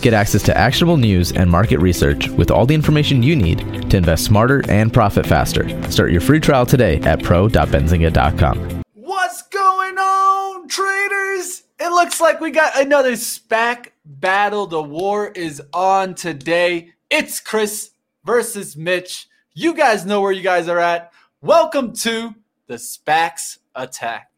Get access to actionable news and market research with all the information you need to invest smarter and profit faster. Start your free trial today at pro.benzinga.com. What's going on, traders? It looks like we got another SPAC battle. The war is on today. It's Chris versus Mitch. You guys know where you guys are at. Welcome to the SPACs Attack.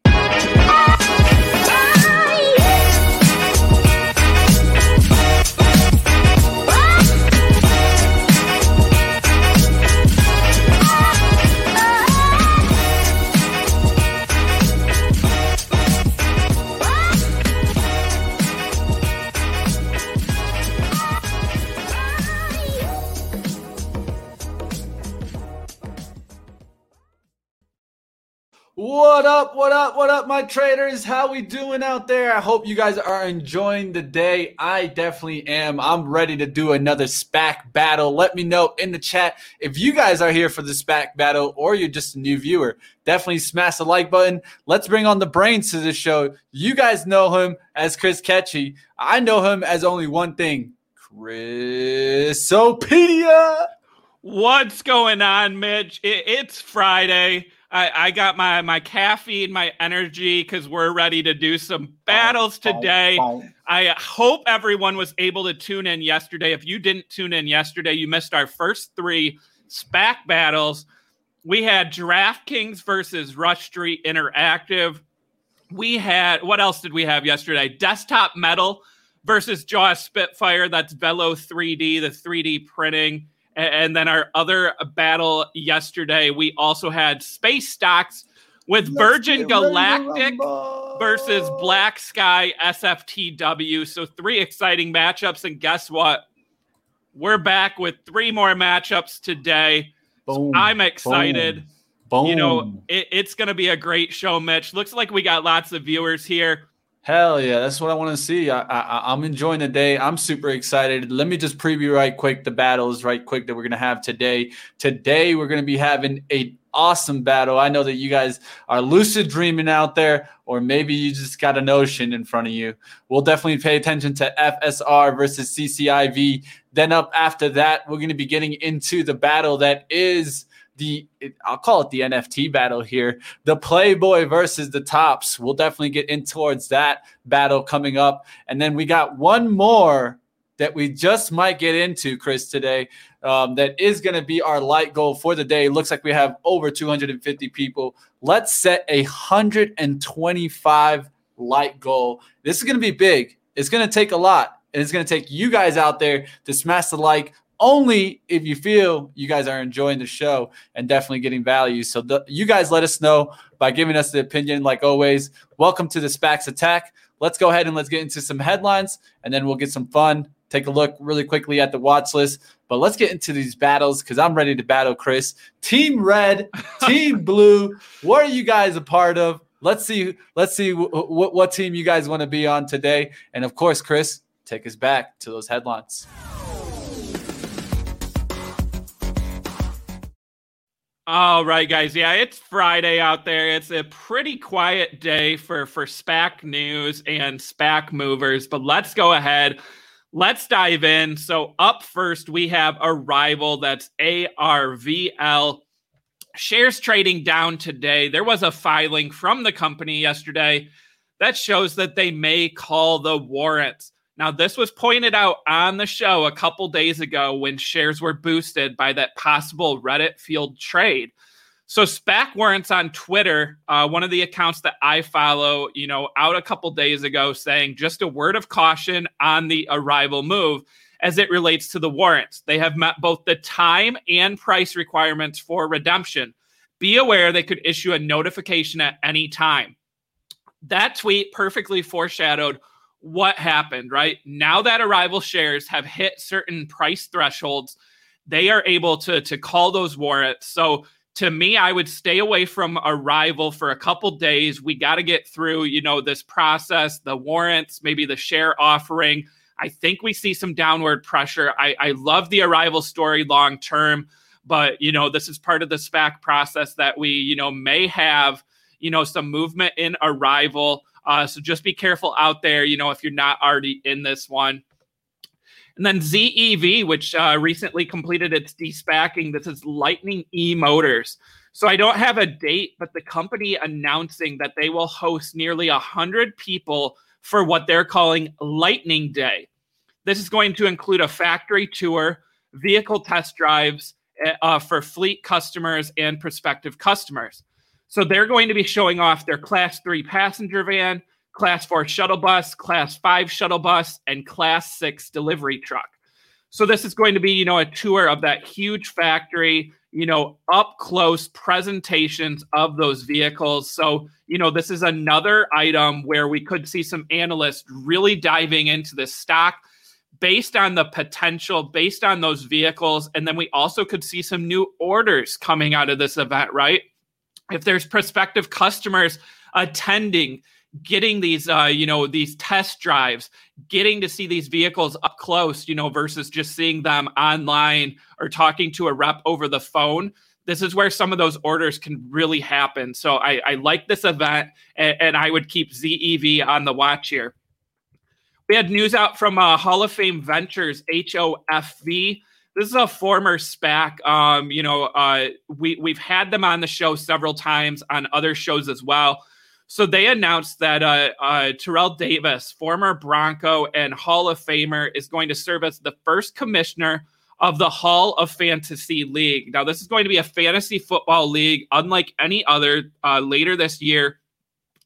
What up, what up, what up, my traders? How we doing out there? I hope you guys are enjoying the day. I definitely am. I'm ready to do another SPAC battle. Let me know in the chat if you guys are here for the SPAC battle or you're just a new viewer. Definitely smash the like button. Let's bring on the brains to the show. You guys know him as Chris Katje. I know him as only one thing, Chrisopedia. What's going on, Mitch? It's Friday. I, I got my my caffeine, my energy because we're ready to do some battles today. I hope everyone was able to tune in yesterday. If you didn't tune in yesterday, you missed our first three SPAC battles. We had DraftKings versus Rush Street Interactive. We had what else did we have yesterday? Desktop Metal versus Jaw Spitfire. That's Velo 3D, the 3D printing. And then our other battle yesterday, we also had Space Stocks with Let's Virgin Galactic versus Black Sky SFTW. So three exciting matchups. And guess what? We're back with three more matchups today. Boom, so I'm excited. Boom, boom. You know, it, it's going to be a great show, Mitch. Looks like we got lots of viewers here. Hell yeah, that's what I want to see. I, I, I'm enjoying the day. I'm super excited. Let me just preview right quick the battles right quick that we're gonna have today. Today we're gonna be having a awesome battle. I know that you guys are lucid dreaming out there, or maybe you just got an ocean in front of you. We'll definitely pay attention to FSR versus CCIV. Then up after that, we're gonna be getting into the battle that is the I'll call it the NFT battle here. The Playboy versus the Topps. We'll definitely get in towards that battle coming up. And then we got one more that we just might get into, Chris, today. Um, that is going to be our light goal for the day. Looks like we have over 250 people. Let's set a 125 light goal. This is going to be big. It's going to take a lot. And it's going to take you guys out there to smash the like, only if you feel you guys are enjoying the show and definitely getting value. So the, you guys let us know by giving us the opinion. Like always, welcome to the SPACs attack. Let's go ahead and let's get into some headlines, and then we'll get some fun. Take a look really quickly at the watch list. But let's get into these battles because I'm ready to battle Chris. Team Red, Team Blue. What are you guys a part of? Let's see. Let's see what, what team you guys want to be on today. And of course, Chris, take us back to those headlines. All right, guys. Yeah, it's Friday out there. It's a pretty quiet day for for SPAC news and SPAC movers. But let's go ahead. Let's dive in. So up first, we have Arrival. That's ARVL. Shares trading down today. There was a filing from the company yesterday that shows that they may call the warrants. Now, this was pointed out on the show a couple days ago when shares were boosted by that possible Reddit field trade. So, SPAC warrants on Twitter, uh, one of the accounts that I follow, you know, out a couple days ago saying just a word of caution on the arrival move as it relates to the warrants. They have met both the time and price requirements for redemption. Be aware they could issue a notification at any time. That tweet perfectly foreshadowed what happened, right? Now that arrival shares have hit certain price thresholds, they are able to to call those warrants. So to me, I would stay away from arrival for a couple days. We got to get through, you know, this process, the warrants, maybe the share offering. I think we see some downward pressure. I, I love the arrival story long term, but you know, this is part of the SPAC process that we, you know, may have, you know, some movement in arrival. Uh, so just be careful out there, you know, if you're not already in this one. And then ZEV, which uh, recently completed its despacking, this is Lightning E Motors. So I don't have a date, but the company announcing that they will host nearly 100 people for what they're calling Lightning Day. This is going to include a factory tour, vehicle test drives eh, uh, for fleet customers and prospective customers. So they're going to be showing off their class three passenger van, class four shuttle bus, class five shuttle bus, and class six delivery truck. So this is going to be, you know, a tour of that huge factory, you know, up close presentations of those vehicles. So, you know, this is another item where we could see some analysts really diving into this stock based on the potential, based on those vehicles. And then we also could see some new orders coming out of this event, right? If there's prospective customers attending, getting these uh, you know these test drives getting to see these vehicles up close you know versus just seeing them online or talking to a rep over the phone this is where some of those orders can really happen. So i, I like this event and, and, i would keep zev on the watch here. We had news out from uh, hall of fame ventures hofv this is a former SPAC. Um, you know, uh, we we've had them on the show several times on other shows as well. So they announced that uh, uh, Terrell Davis, former Bronco and Hall of Famer, is going to serve as the first commissioner of the Hall of Fantasy League. Now, this is going to be a fantasy football league, unlike any other, uh, later this year,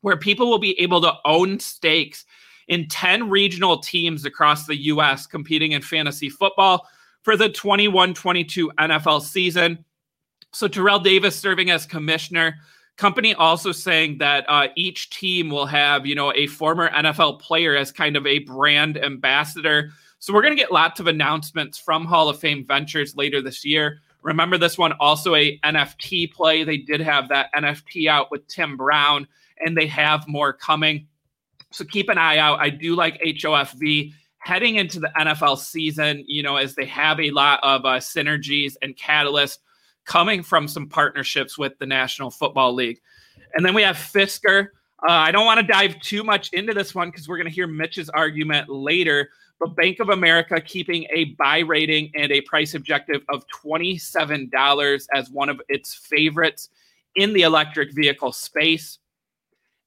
where people will be able to own stakes in 10 regional teams across the U.S. competing in fantasy football for the 21 22 NFL season. So, Terrell Davis serving as commissioner. Company also saying that uh, each team will have you know a former nfl player as kind of a brand ambassador. So we're going to get lots of announcements from hall of fame ventures later this year. Remember this one also a nft play. They did have that nft out with tim brown and they have more coming. So keep an eye out. I do like hofv heading into the nfl season you know as they have a lot of uh, synergies and catalysts coming from some partnerships with the National Football League. And then we have Fisker. Uh, I don't want to dive too much into this one because we're going to hear Mitch's argument later. But Bank of America keeping a buy rating and a price objective of $27 as one of its favorites in the electric vehicle space.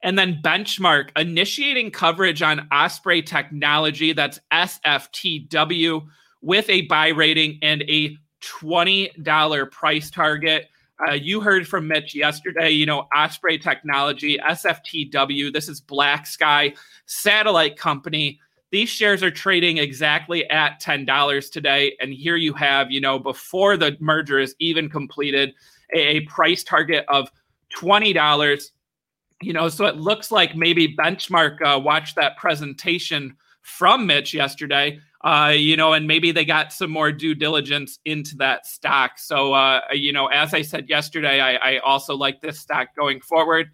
And then Benchmark initiating coverage on Osprey Technology, that's SFTW, with a buy rating and a $20 price target. Uh, you heard from Mitch yesterday, you know, Osprey Technology, SFTW, this is Black Sky Satellite Company. These shares are trading exactly at $10 today. And here you have, you know, before the merger is even completed, a, a price target of $20. You know, so it looks like maybe Benchmark uh, watched that presentation from Mitch yesterday uh, you know, and maybe they got some more due diligence into that stock. So, uh, you know, as I said yesterday, I, I also like this stock going forward.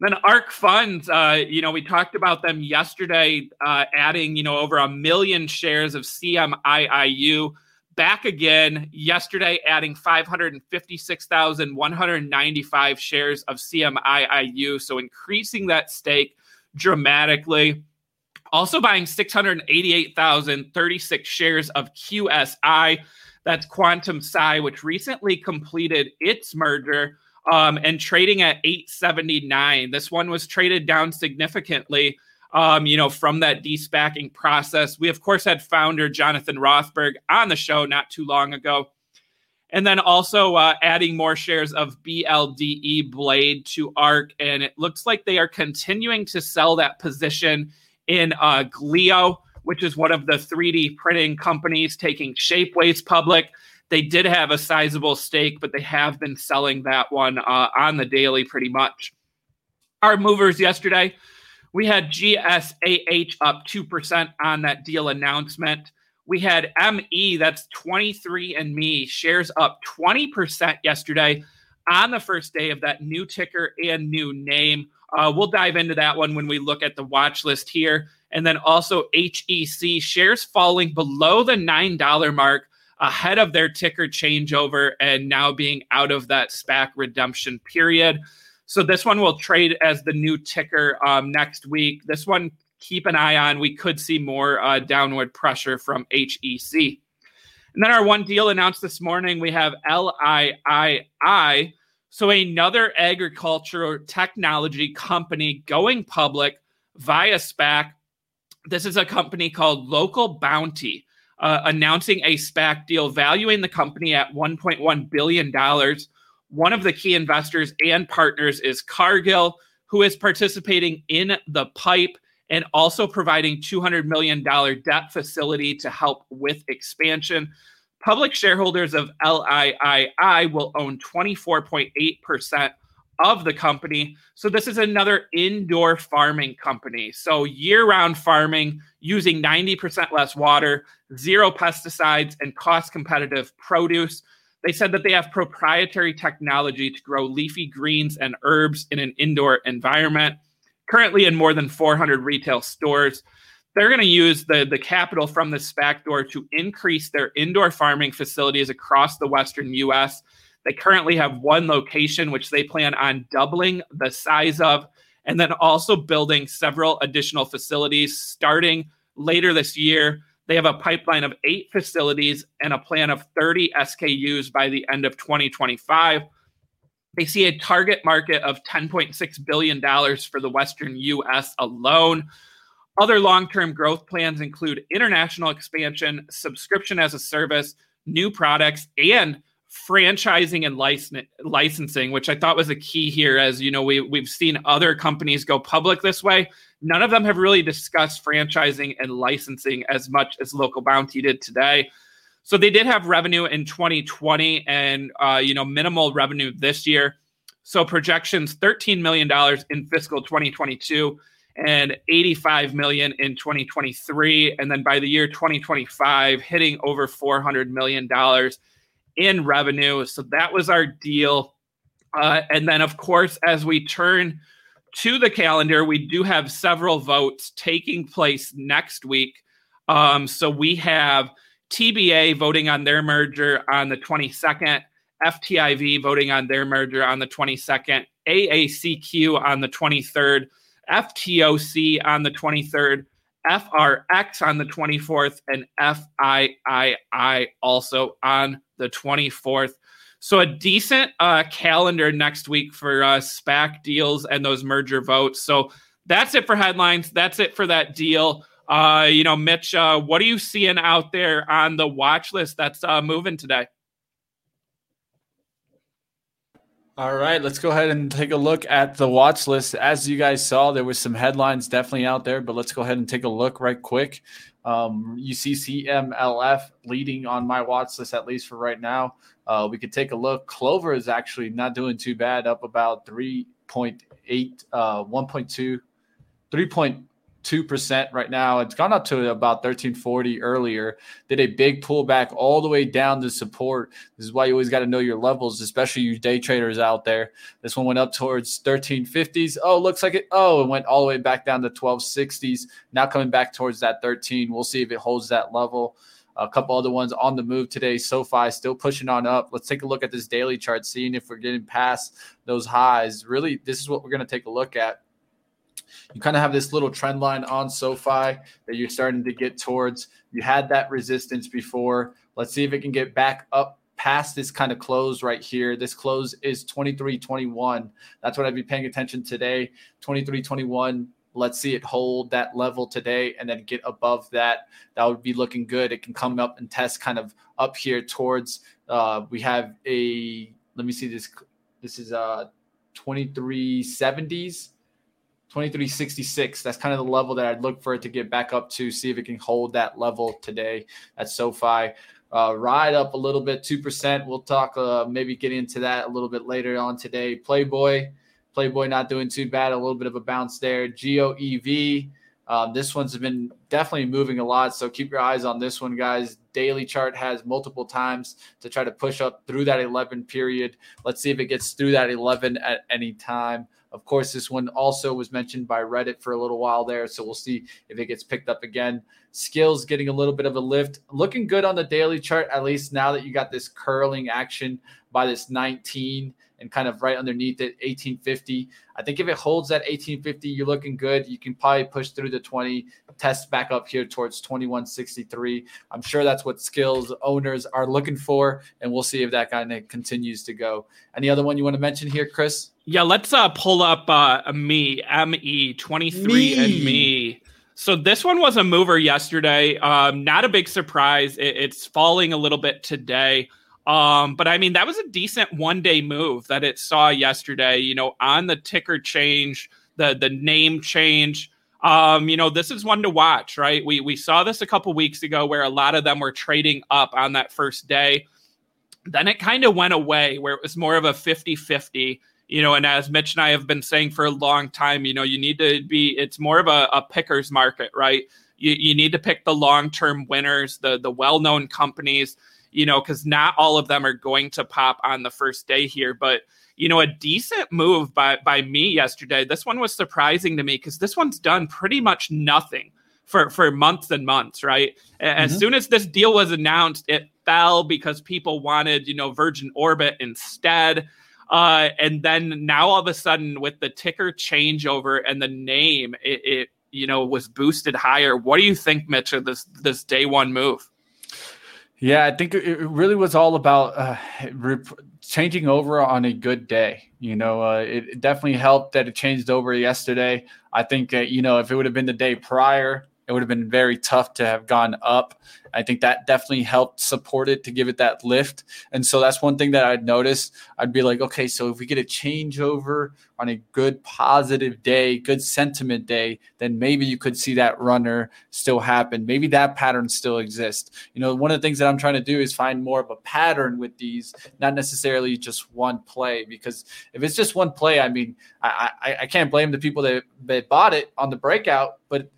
Then ARK Funds, uh, you know, we talked about them yesterday, uh, adding, you know, over a million shares of CMIIU back again yesterday, adding 556,195 shares of CMIIU. So increasing that stake dramatically. Also buying 688,036 shares of QSI. That's Quantum-Si, which recently completed its merger um, and trading at 879. This one was traded down significantly, um, you know, from that despacking process. We, of course, had founder Jonathan Rothberg on the show not too long ago. And then also uh, adding more shares of BLDE Blade to ARK. And it looks like they are continuing to sell that position in uh, Gleo, which is one of the 3D printing companies taking Shapeways public. They did have a sizable stake, but they have been selling that one uh, on the daily pretty much. Our movers yesterday, we had GSAH up 2% on that deal announcement. We had ME, that's 23andMe, shares up 20% yesterday on the first day of that new ticker and new name. Uh, we'll dive into that one when we look at the watch list here. And then also HEC shares falling below the $9 mark ahead of their ticker changeover and now being out of that SPAC redemption period. So this one will trade as the new ticker um, next week. This one keep an eye on. We could see more uh, downward pressure from HEC. And then our one deal announced this morning, we have LIII. So another agricultural technology company going public via SPAC. This is a company called Local Bounti, uh, announcing a SPAC deal valuing the company at $1.1 billion. One of the key investors and partners is Cargill, who is participating in the pipe and also providing $200 million debt facility to help with expansion. Public shareholders of LIII will own 24.8% of the company. So, this is another indoor farming company. So, year round farming using 90% less water, zero pesticides, and cost competitive produce. They said that they have proprietary technology to grow leafy greens and herbs in an indoor environment currently in more than 400 retail stores. They're going to use the, the capital from this SPAC door to increase their indoor farming facilities across the Western US. They currently have one location, which they plan on doubling the size of, and then also building several additional facilities starting later this year. They have a pipeline of eight facilities and a plan of 30 SKUs by the end of 2025. They see a target market of $10.6 billion for the Western US alone. Other long term growth plans include international expansion, subscription as a service, new products, and franchising and licensing, which I thought was a key here. As you know, we, we've seen other companies go public this way. None of them have really discussed franchising and licensing as much as Local Bounti did today. So they did have revenue in 2020 and uh, you know minimal revenue this year. So projections 13 million dollars in fiscal 2022 and 85 million in 2023 and then by the year 2025 hitting over 400 million dollars in revenue. So that was our deal. Uh, and then of course as we turn to the calendar, we do have several votes taking place next week. Um, so we have TBA voting on their merger on the 22nd, FTIV voting on their merger on the 22nd, AACQ on the 23rd, FTOC on the 23rd, FRX on the 24th, and FIII also on the 24th. So a decent uh, calendar next week for uh, SPAC deals and those merger votes. So that's it for headlines. That's it for that deal. Uh, you know, Mitch, uh, what are you seeing out there on the watch list that's uh, moving today? All right, let's go ahead and take a look at the watch list. As you guys saw, there was some headlines definitely out there, but let's go ahead and take a look right quick. Um, you see CMLF leading on my watch list, at least for right now. Uh, we could take a look. Clover is actually not doing too bad, up about 3.8, uh, 1.2, 3. 2% right now. It's gone up to about 1340 earlier. Did a big pullback all the way down to support. This is why you always got to know your levels, especially you day traders out there. This one went up towards 1350s. Oh, looks like it. Oh, it went all the way back down to 1260s. Now coming back towards that 13. We'll see if it holds that level. A couple other ones on the move today. SoFi still pushing on up. Let's take a look at this daily chart, seeing if we're getting past those highs. Really, this is what we're going to take a look at you kind of have this little trend line on SoFi that you're starting to get towards. You had that resistance before. Let's see if it can get back up past this kind of close right here. This close is 23.21. That's what I'd be paying attention today. 23.21. Let's see it hold that level today and then get above that. That would be looking good. It can come up and test kind of up here towards uh we have a let me see this this is uh 2370s 2366. That's kind of the level that I'd look for it to get back up to, see if it can hold that level today at SoFi. Uh, ride up a little bit, 2%. We'll talk, uh, maybe get into that a little bit later on today. Playboy, Playboy not doing too bad, a little bit of a bounce there. GOEV, um, this one's been definitely moving a lot. So keep your eyes on this one, guys. Daily chart has multiple times to try to push up through that 11 period. Let's see if it gets through that 11 at any time. Of course, this one also was mentioned by Reddit for a little while there. So we'll see if it gets picked up again. Skillz getting a little bit of a lift. Looking good on the daily chart, at least now that you got this curling action by this 19 and kind of right underneath it, 1850. I think if it holds that 1850, you're looking good. You can probably push through the 20, test back up here towards 2163. I'm sure that's what Skillz owners are looking for, and we'll see if that kind of continues to go. Any other one you want to mention here, Chris? Yeah, let's uh, pull up uh, me, ME 23 and me. So this one was a mover yesterday. Um, not a big surprise. It, it's falling a little bit today. Um, but I mean, that was a decent one day move that it saw yesterday, you know, on the ticker change, the the name change. Um, you know, this is one to watch, right? We we saw this a couple weeks ago where a lot of them were trading up on that first day. Then it kind of went away where it was more of a 50-50 you know, and as Mitch and I have been saying for a long time, you know, you need to be, it's more of a, a picker's market, right? You, you need to pick the long term winners, the, the well known companies, you know, because not all of them are going to pop on the first day here. But, you know, a decent move by, by me yesterday. This one was surprising to me because this one's done pretty much nothing for, for months and months, right? As mm-hmm. soon as this deal was announced, it fell because people wanted, you know, Virgin Orbit instead. Uh, and then now all of a sudden, with the ticker changeover and the name, it, it you know was boosted higher. What do you think, Mitch, of this this day one move? Yeah, I think it really was all about uh, changing over on a good day. You know, uh, it definitely helped that it changed over yesterday. I think, uh, you know, if it would have been the day prior, it would have been very tough to have gone up. I think that definitely helped support it to give it that lift. And so that's one thing that I'd notice. I'd be like, okay, so if we get a changeover on a good positive day, good sentiment day, then maybe you could see that runner still happen. Maybe that pattern still exists. You know, one of the things that I'm trying to do is find more of a pattern with these, not necessarily just one play. Because if it's just one play, I mean, I, I, I can't blame the people that, that bought it on the breakout, but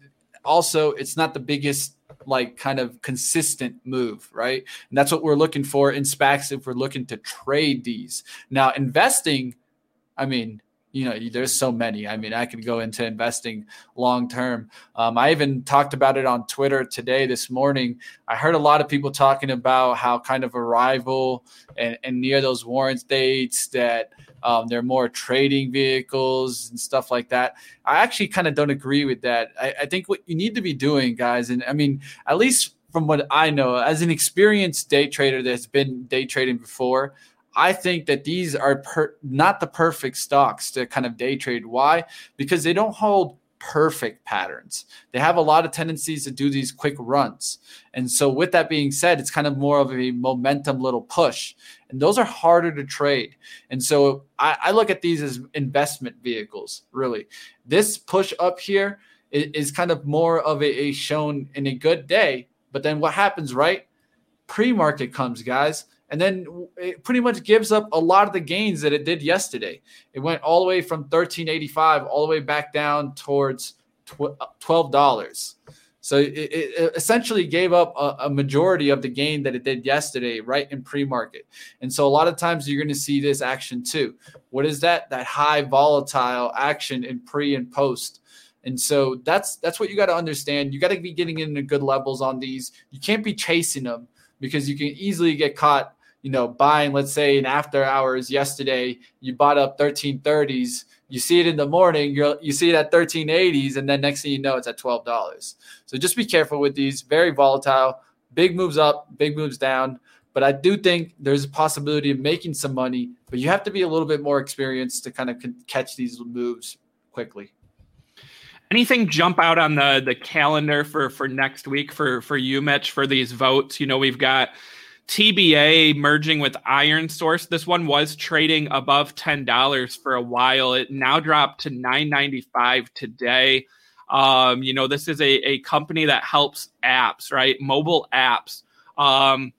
also it's not the biggest like kind of consistent move, right? And that's what we're looking for in SPACs if we're looking to trade these. Now, investing, I mean, you know, there's so many. I mean, I could go into investing long term. Um, I even talked about it on Twitter today, this morning. I heard a lot of people talking about how kind of arrival and, and near those warrant dates that um, they're more trading vehicles and stuff like that. I actually kind of don't agree with that. I, I think what you need to be doing, guys, and I mean, at least from what I know, as an experienced day trader that's been day trading before, I think that these are per- not the perfect stocks to kind of day trade. Why? Because they don't hold perfect patterns. They have a lot of tendencies to do these quick runs. And so, with that being said, it's kind of more of a momentum little push. And those are harder to trade. And so, I, I look at these as investment vehicles, really. This push up here is, is kind of more of a, a shown in a good day. But then what happens, right? Pre market comes, guys and then it pretty much gives up a lot of the gains that it did yesterday. It went all the way from 1385 all the way back down towards uh, $12. So it, it essentially gave up a, a, majority of the gain that it did yesterday, right in pre-market. And so a lot of times you're going to see this action too. What is that? That high volatile action in pre and post. And so that's that's what you got to understand. You got to be getting into good levels on these. You can't be chasing them because you can easily get caught you know, buying, let's say in after hours yesterday, you bought up 1330s, you see it in the morning, you you see it at 1380s, and then next thing you know, it's at $12. So just be careful with these, very volatile, big moves up, big moves down. But I do think there's a possibility of making some money, but you have to be a little bit more experienced to kind of catch these moves quickly. Anything jump out on the the calendar for for next week for for you, Mitch, for these votes? You know, we've got TBA merging with ironSource. This one was trading above $10 for a while. It now dropped to $9.95 today. Um, you know, this is a, a company that helps apps, right? Mobile apps. Um,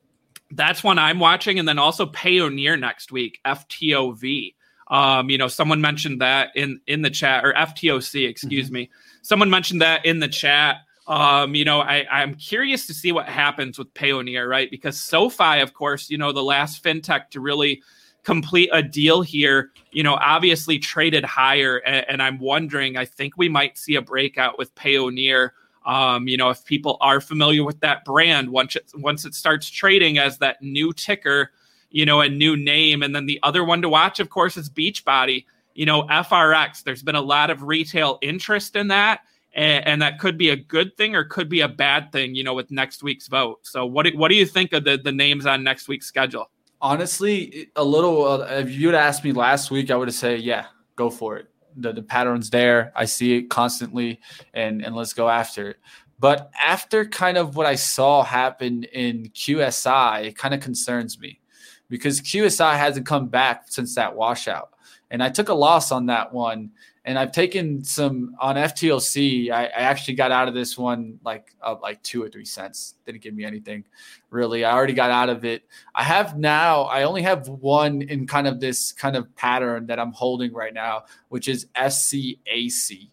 that's one I'm watching. And then also Payoneer next week, FTOV. Um, you know, someone mentioned that in in the chat or FTOC, excuse mm-hmm. me. Someone mentioned that in the chat. Um, you know, I, I'm curious to see what happens with Payoneer, right? Because SoFi, of course, you know, the last fintech to really complete a deal here, you know, obviously traded higher. And, and I'm wondering, I think we might see a breakout with Payoneer. Um, you know, if people are familiar with that brand, once it, once it starts trading as that new ticker, you know, a new name. And then the other one to watch, of course, is Beachbody. You know, FRX. There's been a lot of retail interest in that and, and, that could be a good thing or could be a bad thing, you know, with next week's vote. So, what do, what do you think of the the names on next week's schedule? Honestly, a little. Uh, if you'd asked me last week, I would have said, yeah, go for it. The the pattern's there. I see it constantly, and and let's go after it. But after kind of what I saw happen in QSI, it kind of concerns me because QSI hasn't come back since that washout. And I took a loss on that one and I've taken some on FTLC. I, I actually got out of this one like uh, like two or three cents. Didn't give me anything really. I already got out of it. I have now. I only have one in kind of this kind of pattern that I'm holding right now, which is SCAC.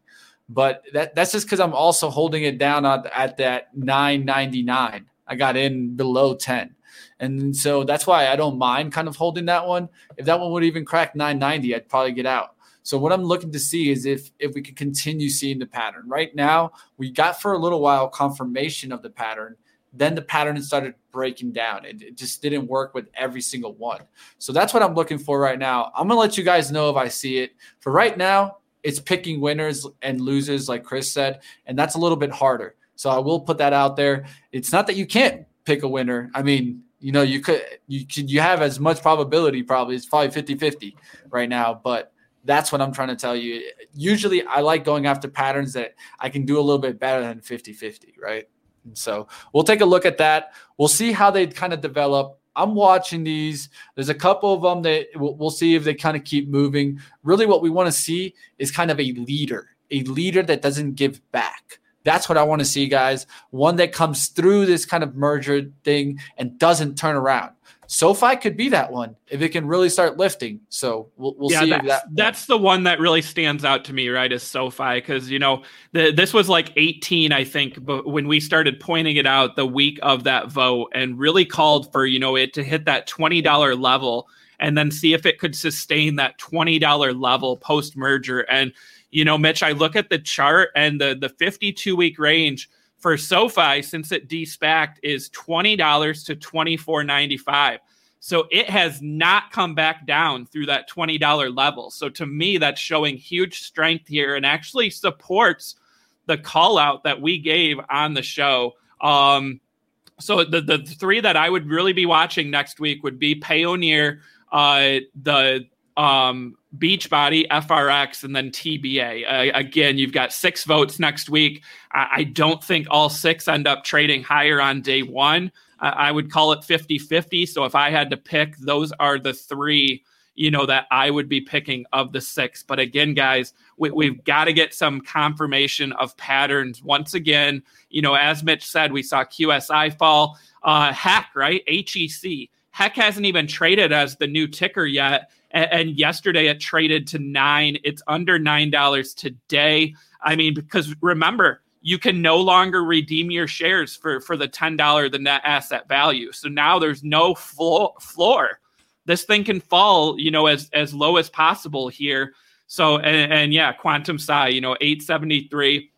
But that that's just because I'm also holding it down at, at that 9.99. I got in below 10. And so that's why I don't mind kind of holding that one. If that one would even crack 990, I'd probably get out. So what I'm looking to see is if if we can continue seeing the pattern. Right now, we got for a little while confirmation of the pattern. Then the pattern started breaking down. It, it just didn't work with every single one. So that's what I'm looking for right now. I'm gonna let you guys know if I see it. For right now, it's picking winners and losers, like Chris said, and that's a little bit harder. So I will put that out there. It's not that you can't pick a winner. I mean, you know, you could you could you have as much probability probably it's probably 50-50 right now, but that's what I'm trying to tell you. Usually I like going after patterns that I can do a little bit better than 50 50, right? And so we'll take a look at that. We'll see how they kind of develop. I'm watching these. There's a couple of them that we'll, we'll see if they kind of keep moving. Really, what we want to see is kind of a leader, a leader that doesn't give back. That's what I want to see, guys. One that comes through this kind of merger thing and doesn't turn around. SoFi could be that one if it can really start lifting. So we'll, we'll yeah, see. That's, that that's the one that really stands out to me, right? Is SoFi because you know the, this was like 18, I think, but when we started pointing it out the week of that vote, and really called for you know it to hit that twenty dollar level, and then see if it could sustain that twenty dollar level post merger. And you know, Mitch, I look at the chart and the the 52 week range for SoFi since it despacked is $20 to $24.95. So it has not come back down through that $20 level. So to me, that's showing huge strength here and actually supports the call out that we gave on the show. Um, so the, the three that I would really be watching next week would be Payoneer, uh, the um, Beachbody, FRX, and then TBA. Uh, again, you've got six votes next week. I, I, don't think all six end up trading higher on day one. I would call it 50 50. So if I had to pick, those are the three, you know, that I would be picking of the six. But again, guys, we, we've got to get some confirmation of patterns. Once again, you know, as Mitch said, we saw QSI fall. Uh, HEC, right? HEC. Heck hasn't even traded as the new ticker yet and, and yesterday it traded to nine. It's under nine dollars today. I mean, because remember, you can no longer redeem your shares for for the ten dollar the net asset value. So now there's no floor floor. This thing can fall, you know, as as low as possible here. So and, and yeah, Quantum-Si, you know, eight seventy three.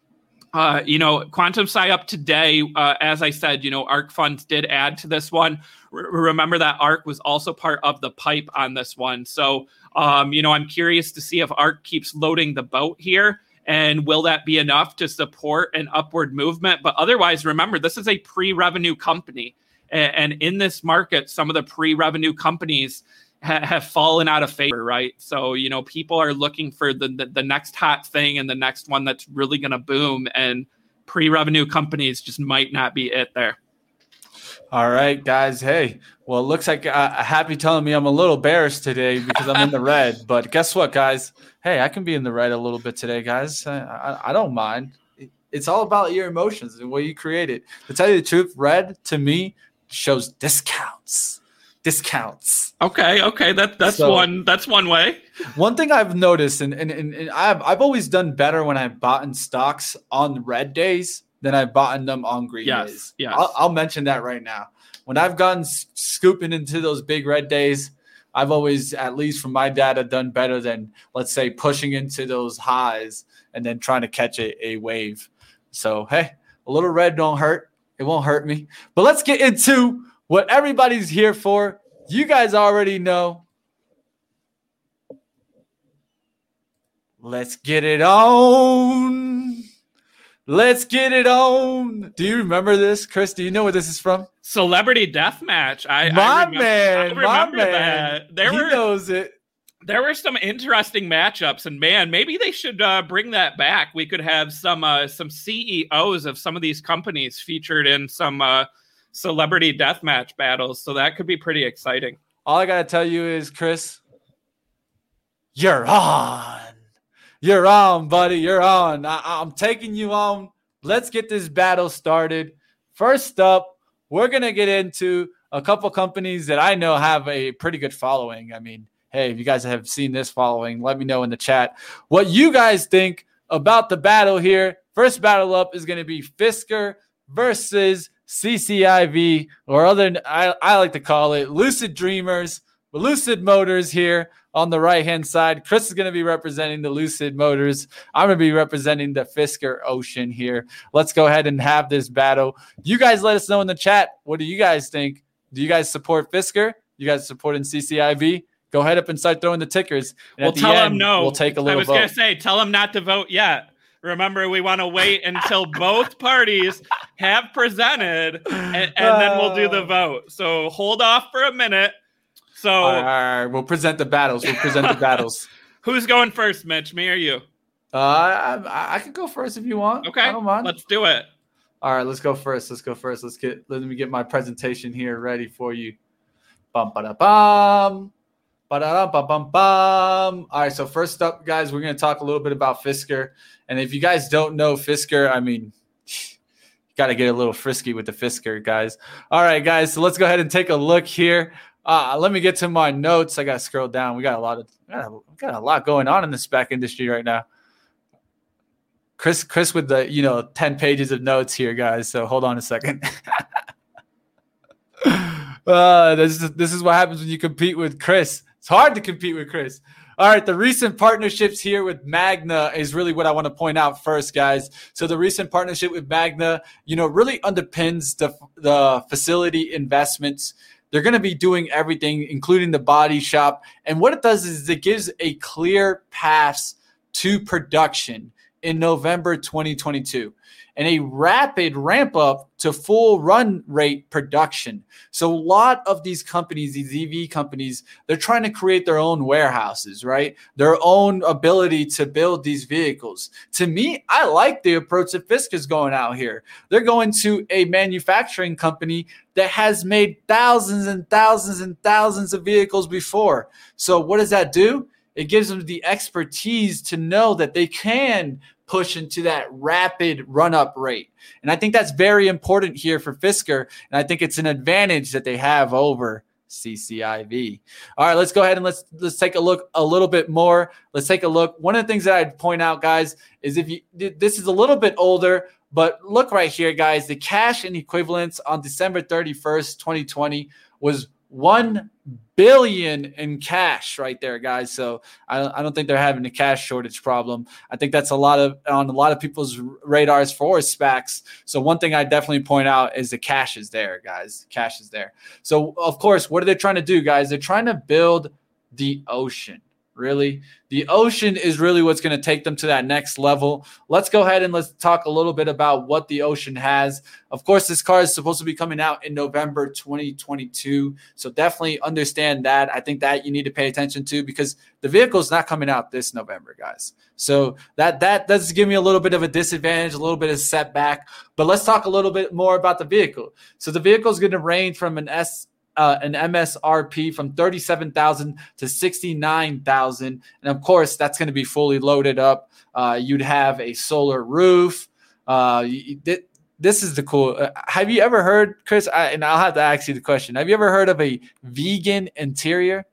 Uh, you know, Quantum-Si up today. Uh, as I said, you know, ARK funds did add to this one remember that ARK was also part of the pipe on this one. So, um, you know, I'm curious to see if ARK keeps loading the boat here. And will that be enough to support an upward movement? But otherwise, remember, this is a pre revenue company. And, in this market, some of the pre revenue companies ha- have fallen out of favor, right? So, you know, people are looking for the, the, the next hot thing and the next one that's really going to boom. And pre revenue companies just might not be it there. All right, guys. Hey, well, it looks like uh, Happy telling me I'm a little bearish today because I'm in the red. But guess what, guys? Hey, I can be in the red a little bit today, guys. I, I, I don't mind. It's all about your emotions and what you create it. To tell you the truth, red to me shows discounts. Discounts. Okay, okay, that that's so, one that's one way. one thing I've noticed, and, and, and I've I've always done better when I've bought in stocks on red days than I've bought in them on green yes, days. Yes. I'll, I'll mention that right now. When I've gone scooping into those big red days, I've always, at least from my data, done better than let's say pushing into those highs and then trying to catch a, a wave. So hey, a little red don't hurt. It won't hurt me. But let's get into what everybody's here for. You guys already know. Let's get it on. Let's get it on. Do you remember this, Chris? Do you know where this is from? Celebrity Death Match. I, my I remember, man, I remember my man. that. There he were knows it. there were some interesting matchups, and man, maybe they should uh, bring that back. We could have some uh, some CEOs of some of these companies featured in some uh, celebrity death match battles, so that could be pretty exciting. All I gotta tell you is, Chris, you're on. You're on, buddy. You're on. I- I'm taking you on. Let's get this battle started. First up, we're gonna get into a couple companies that I know have a pretty good following. I mean, hey, if you guys have seen this following, let me know in the chat what you guys think about the battle here. First battle up is gonna be Fisker versus CCIV, or other I, I like to call it Lucid Dreamers, Lucid Motors here on the right hand side. Chris is going to be representing the Lucid Motors. I'm going to be representing the Fisker Ocean here. Let's go ahead and have this battle. You guys let us know in the chat. What do you guys think? Do you guys support Fisker? You guys supporting CCIV? Go ahead up and start throwing the tickers. And we'll the tell end, them no. We'll take a little I was gonna say, tell them not to vote yet. Remember, we want to wait until both parties have presented, and, and then we'll do the vote. So hold off for a minute. So All right, all right, we'll present the battles. We'll present the battles. who's going first, Mitch? Me or you? Uh, I, I, can go first if you want. Okay, I don't mind. let's do it. All right, let's go first. Let's go first. Let's get let me get my presentation here ready for you. Bum ba da bum. Ba da bum bum bum. All right, so first up, guys, we're gonna talk a little bit about Fisker. And if you guys don't know Fisker, I mean, you got to get a little frisky with the Fisker, guys. All right, guys, so let's go ahead and take a look here. Uh, let me get to my notes. I got to scroll down. We got a lot of got a lot going on in the SPAC industry right now. Chris, Chris, with the you know ten pages of notes here, guys. So hold on a second. uh, this is this is what happens when you compete with Chris. It's hard to compete with Chris. All right, the recent partnerships here with Magna is really what I want to point out first, guys. So the recent partnership with Magna, you know, really underpins the the facility investments. They're going to be doing everything, including the body shop. And what it does is it gives a clear path to production in November 2022 and a rapid ramp up to full run rate production. So a lot of these companies, these EV companies, they're trying to create their own warehouses, right? Their own ability to build these vehicles. To me, I like the approach that Fisk is going out here. They're going to a manufacturing company that has made thousands and thousands and thousands of vehicles before. So what does that do? It gives them the expertise to know that they can push into that rapid run up rate. And I think that's very important here for Fisker. And I think it's an advantage that they have over CCIV. All right, let's go ahead and let's let's take a look a little bit more. Let's take a look. One of the things that I'd point out, guys, is if you this is a little bit older, but look right here, guys. The cash and equivalents on December 31st, 2020 was 1 billion in cash right there guys. So I, I don't think they're having a cash shortage problem. I think that's a lot of on a lot of people's radars for spacs. So one thing i definitely point out is the cash is there guys. Cash is there. So of course what are they trying to do guys? They're trying to build the ocean really. The ocean is really what's going to take them to that next level. Let's go ahead and let's talk a little bit about what the ocean has. Of course this car is supposed to be coming out in november 2022 so definitely understand that. I think that you need to pay attention to because the vehicle is not coming out this november guys. So that that does give me a little bit of a disadvantage a little bit of setback but let's talk a little bit more about the vehicle. So the vehicle is going to range from an s uh, an MSRP from 37,000 to 69,000 and of course that's going to be fully loaded up. Uh, you'd have a solar roof. Uh, this is the cool uh, have you ever heard Chris I, and I'll have to ask you the question. Have you ever heard of a vegan interior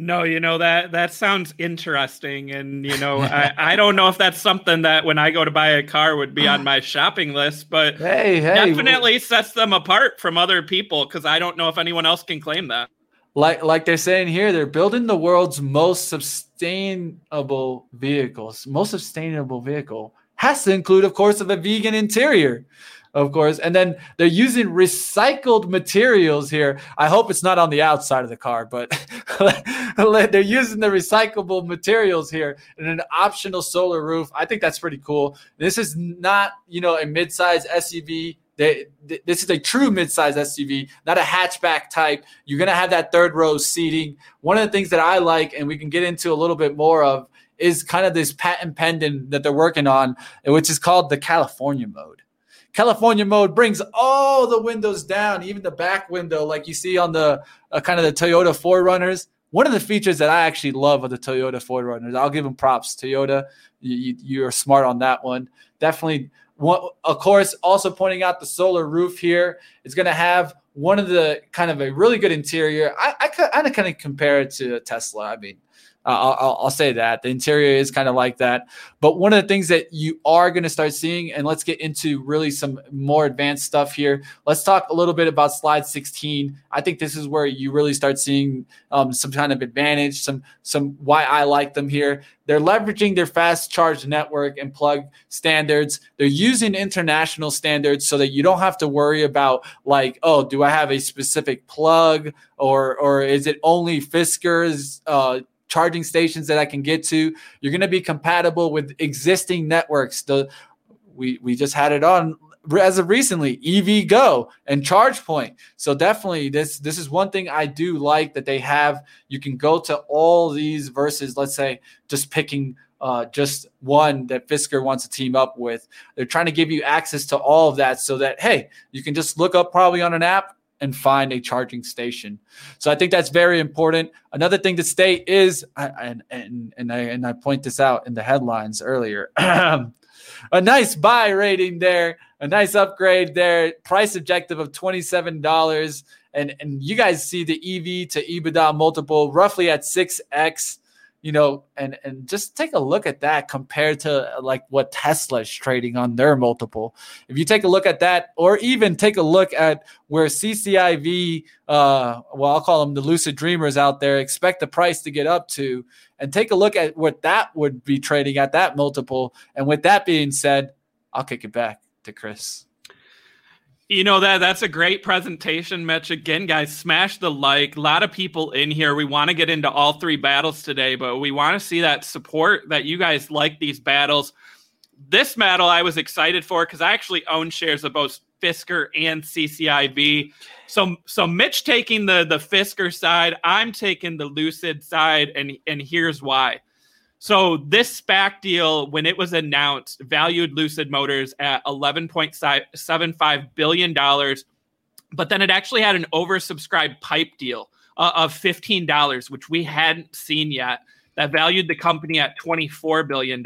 No, you know that that sounds interesting, and you know I, I don't know if that's something that when I go to buy a car would be on my shopping list, but hey hey definitely sets them apart from other people because I don't know if anyone else can claim that. like like they're saying here they're building the world's most sustainable vehicles most sustainable vehicle has to include of course of a vegan interior of course. And then they're using recycled materials here. I hope it's not on the outside of the car, but they're using the recyclable materials here in an optional solar roof. I think that's pretty cool. This is not, you know, a midsize SUV. They, this is a true midsize SUV, not a hatchback type. You're going to have that third row seating. One of the things that I like, and we can get into a little bit more of, is kind of this patent pending that they're working on, which is called the California mode. California mode brings all the windows down, even the back window, like you see on the uh, kind of the Toyota 4Runners. One of the features that I actually love of the Toyota 4Runners, I'll give them props. Toyota, you, you, are smart on that one. Definitely, one, of course, also pointing out the solar roof here. It's going to have one of the kind of a really good interior. I, I, I kind of compare it to a Tesla. I mean, uh, I'll, I'll, say that the interior is kind of like that. But one of the things that you are going to start seeing, and let's get into really some more advanced stuff here. Let's talk a little bit about slide 16. I think this is where you really start seeing um, some kind of advantage, some some why I like them here. They're leveraging their fast charge network and plug standards. They're using international standards so that you don't have to worry about like, oh, do I have a specific plug or or is it only Fisker's uh, charging stations that I can get to. You're going to be compatible with existing networks. The we we just had it on as of recently EVgo and ChargePoint. So definitely this this is one thing I do like that they have. You can go to all these versus let's say just picking uh, just one that Fisker wants to team up with. They're trying to give you access to all of that so that hey, you can just look up probably on an app and find a charging station. So I think that's very important. Another thing to state is, and and and I and I point this out in the headlines earlier, a nice buy rating there, a nice upgrade there. Price objective of twenty seven dollars, and and you guys see the EV to EBITDA multiple roughly at six x you know, and and just take a look at that compared to like what Tesla is trading on their multiple. If you take a look at that, or even take a look at where CCIV, uh, well, I'll call them the lucid dreamers out there, expect the price to get up to, and take a look at what that would be trading at that multiple. And with that being said, I'll kick it back to Chris. You know that that's a great presentation, Mitch. Again, guys, smash the like. A lot of people in here. We want to get into all three battles today, but we want to see that support that you guys like these battles. This battle I was excited for because I actually own shares of both Fisker and CCIV. So so Mitch taking the the Fisker side, I'm taking the Lucid side, and and here's why. So this SPAC deal, when it was announced, valued Lucid Motors at $11.75 billion. But then it actually had an oversubscribed pipe deal uh, of $15, which we hadn't seen yet, that valued the company at $24 billion.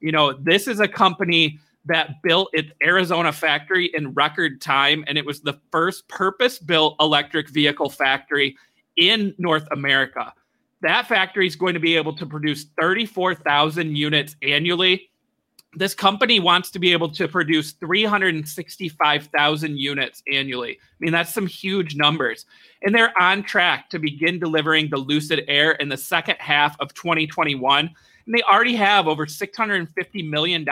You know, this is a company that built its Arizona factory in record time, and it was the first purpose built electric vehicle factory in North America that factory is going to be able to produce 34,000 units annually. This company wants to be able to produce 365,000 units annually. I mean, that's some huge numbers. And they're on track to begin delivering the Lucid Air in the second half of 2021. And they already have over $650 million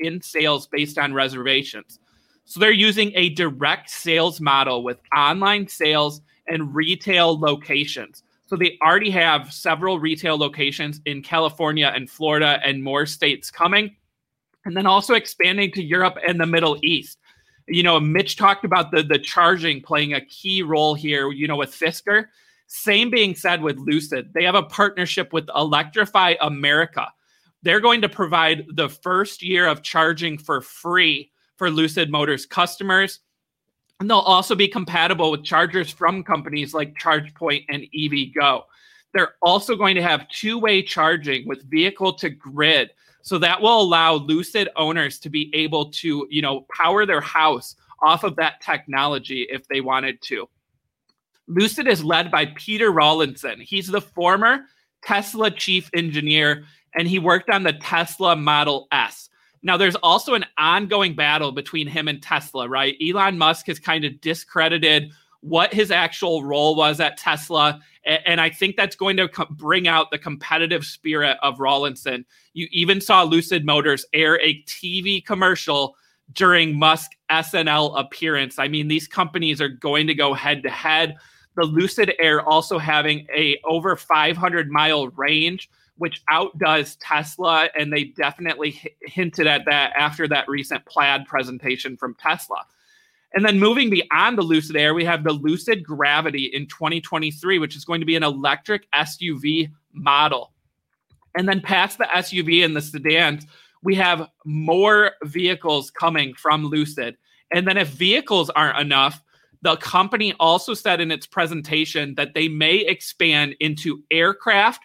in sales based on reservations. So they're using a direct sales model with online sales and retail locations. So they already have several retail locations in California and Florida and more states coming. And then also expanding to Europe and the Middle East. You know, Mitch talked about the the charging playing a key role here, you know, with Fisker. Same being said with Lucid. They have a partnership with Electrify America. They're going to provide the first year of charging for free for Lucid Motors customers. And they'll also be compatible with chargers from companies like ChargePoint and EVgo. They're also going to have two way charging with vehicle to grid. So that will allow Lucid owners to be able to, you know, power their house off of that technology if they wanted to. Lucid is led by Peter Rawlinson. He's the former Tesla chief engineer, and he worked on the Tesla Model S. Now, there's also an ongoing battle between him and Tesla, right? Elon Musk has kind of discredited what his actual role was at Tesla. And I think that's going to bring out the competitive spirit of Rawlinson. You even saw Lucid Motors air a TV commercial during Musk SNL appearance. I mean, these companies are going to go head to head. The Lucid Air also having a over 500 mile range, which outdoes Tesla, and they definitely h- hinted at that after that recent Plaid presentation from Tesla. And then moving beyond the Lucid Air, we have the Lucid Gravity in 2023, which is going to be an electric SUV model. And then past the SUV and the sedans, we have more vehicles coming from Lucid. And then if vehicles aren't enough, the company also said in its presentation that they may expand into aircraft,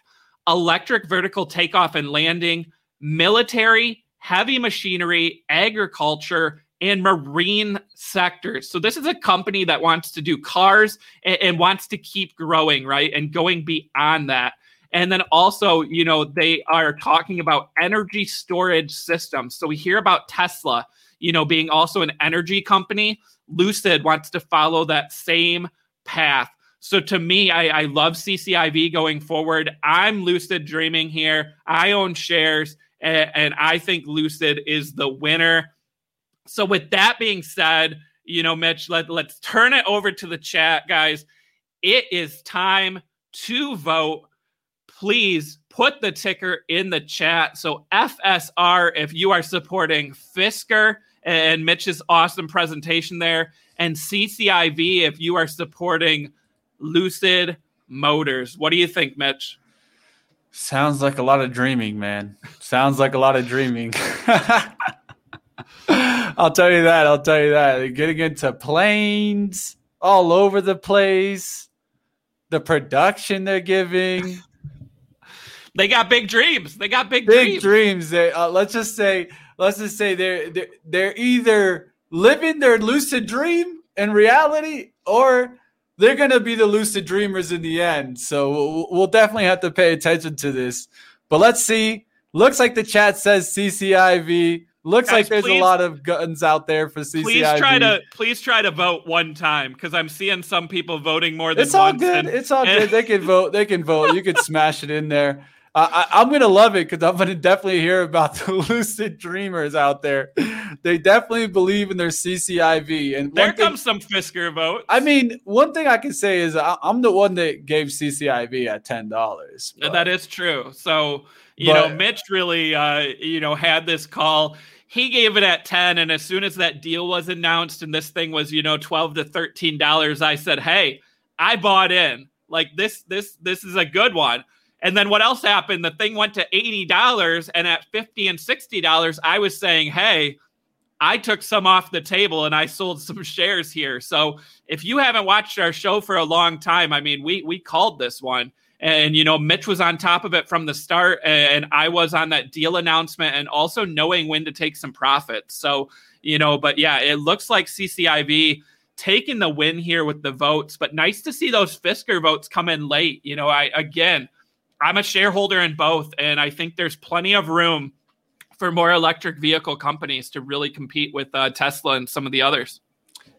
electric vertical takeoff and landing, military, heavy machinery, agriculture, and marine sectors. So this is a company that wants to do cars and, and, wants to keep growing, right? And going beyond that. And then also, you know, they are talking about energy storage systems. So we hear about Tesla, you know, being also an energy company. Lucid wants to follow that same path. So to me, I, I love CCIV going forward. I'm lucid dreaming here. I own shares, and, and I think Lucid is the winner. So with that being said, you know, Mitch, let, let's turn it over to the chat, guys. It is time to vote. Please put the ticker in the chat. So FSR, if you are supporting Fisker and Mitch's awesome presentation there, and CCIV, if you are supporting Lucid Motors. What do you think, Mitch? Sounds like a lot of dreaming, man. Sounds like a lot of dreaming. I'll tell you that. I'll tell you that. They're getting into planes all over the place. The production they're giving. They got big dreams. They got big, big dreams. dreams. They, uh, let's just say, let's just say they're, they're they're either living their lucid dream in reality, or they're gonna be the lucid dreamers in the end. So we'll, definitely have to pay attention to this. But let's see. Looks like the chat says CCIV. Looks Guys, like there's please, a lot of guns out there for CCIV. Please try to please try to vote one time because I'm seeing some people voting more than it's all once. good. And, it's all and, good. They can vote. They can vote. You can smash it in there. I, am gonna love it because I'm gonna definitely hear about the lucid dreamers out there. They definitely believe in their CCIV. And there comes thing, some Fisker vote. I mean, one thing I can say is I, am the one that gave CCIV at ten dollars. That is true. So you but, know, Mitch really, uh, you know, had this call he gave it at 10 and as soon as that deal was announced and this thing was you know 12 to 13 dollars i said hey i bought in like this this this is a good one and then what else happened the thing went to 80 dollars and at 50 and 60 dollars i was saying hey I took some off the table and I sold some shares here. So if you haven't watched our show for a long time, I mean, we we called this one and, you know, Mitch was on top of it from the start, and I was on that deal announcement and also knowing when to take some profits. So, you know, but yeah, it looks like CCIV taking the win here with the votes, but nice to see those Fisker votes come in late. You know, I, again, I'm a shareholder in both, and I think there's plenty of room for more electric vehicle companies to really compete with uh, Tesla and some of the others.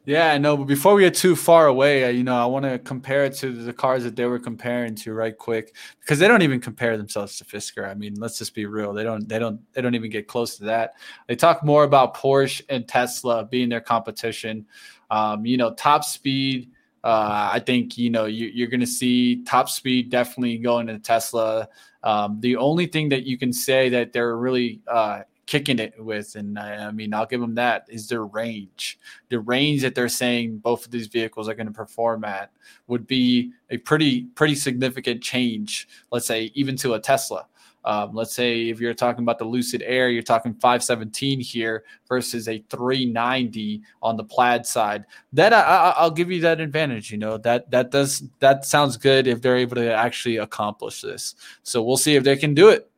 Yeah, no, but before we get too far away, uh, you know, I want to compare it to the cars that they were comparing to right quick because they don't even compare themselves to Fisker. I mean, let's just be real. They don't they don't they don't even get close to that. They talk more about Porsche and Tesla being their competition. Um, you know, top speed uh, I think you know you, are going to see top speed definitely going to Tesla. Um, the only thing that you can say that they're really uh, kicking it with. And I, I, mean, I'll give them that is their range. The range that they're saying both of these vehicles are going to perform at would be a pretty, pretty significant change. Let's say even to a Tesla. Um, let's say if you're talking about the Lucid Air, you're talking 517 here versus a 390 on the Plaid side. That I, will give you that advantage. You know that that does that sounds good if they're able to actually accomplish this. So we'll see if they can do it.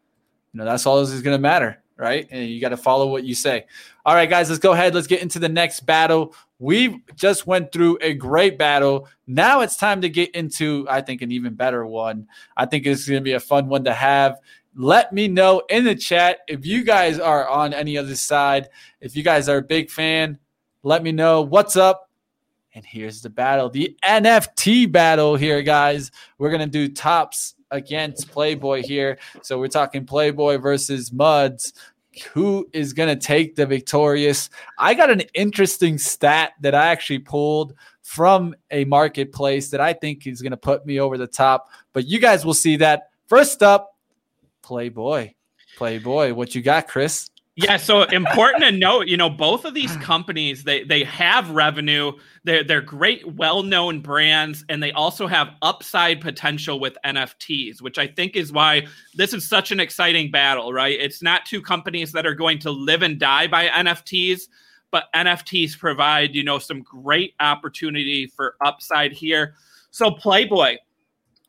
You know that's all this is going to matter right? And you got to follow what you say. All right, guys, let's go ahead. Let's get into the next battle. We just went through a great battle. Now it's time to get into, I think, an even better one. I think it's going to be a fun one to have. Let me know in the chat if you guys are on any other side. If you guys are a big fan, let me know what's up. And here's the battle, the NFT battle here, guys. We're going to do Topps against Playboy here. So we're talking Playboy versus Muds. who is going to take the victorious. I got an interesting stat that I actually pulled from a marketplace that I think is going to put me over the top, but you guys will see that. First up, Playboy. Playboy, what you got, Chris? Yeah, so important to note, you know, both of these companies they they have revenue. They're they're great, well-known brands, and they also have upside potential with NFTs, which I think is why this is such an exciting battle, right? It's not two companies that are going to live and die by NFTs, but NFTs provide, you know, some great opportunity for upside here. So Playboy,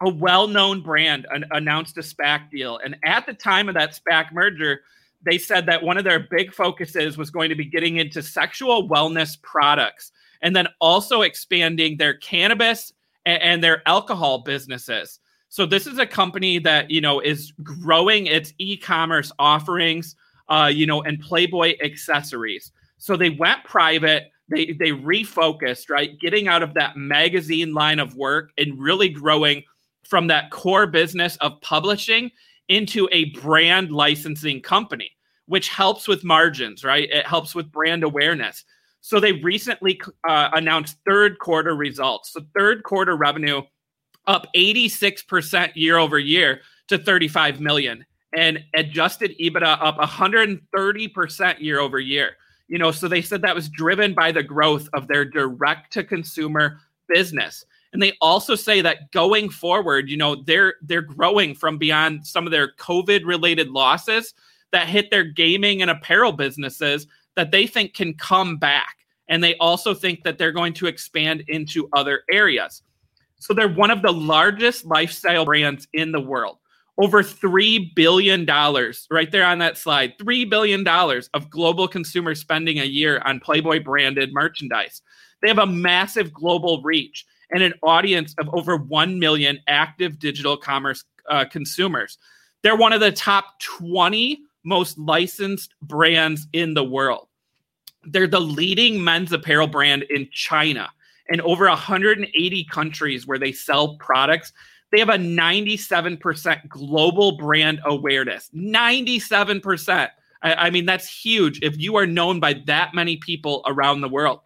a well-known brand, an, announced a SPAC deal, and at the time of that SPAC merger they said that one of their big focuses was going to be getting into sexual wellness products and then also expanding their cannabis and, and their alcohol businesses. So this is a company that you know is growing its e-commerce offerings, uh, you know, and Playboy accessories. So they went private. They they refocused, right, getting out of that magazine line of work and really growing from that core business of publishing into a brand licensing company, which helps with margins, right? It helps with brand awareness. So they recently uh, announced third quarter results. So third quarter revenue up 86% year over year to 35 million and adjusted EBITDA up 130% year over year. You know, so they said that was driven by the growth of their direct to consumer business. And they also say that going forward, you know, they're they're growing from beyond some of their COVID related losses that hit their gaming and apparel businesses that they think can come back. And they also think that they're going to expand into other areas. So they're one of the largest lifestyle brands in the world. Over $3 billion, right there on that slide, $3 billion of global consumer spending a year on Playboy branded merchandise. They have a massive global reach and an audience of over 1 million active digital commerce uh, consumers. They're one of the top 20 most licensed brands in the world. They're the leading men's apparel brand in China and over 180 countries where they sell products. They have a 97% global brand awareness. 97%. I, I mean, that's huge if you are known by that many people around the world.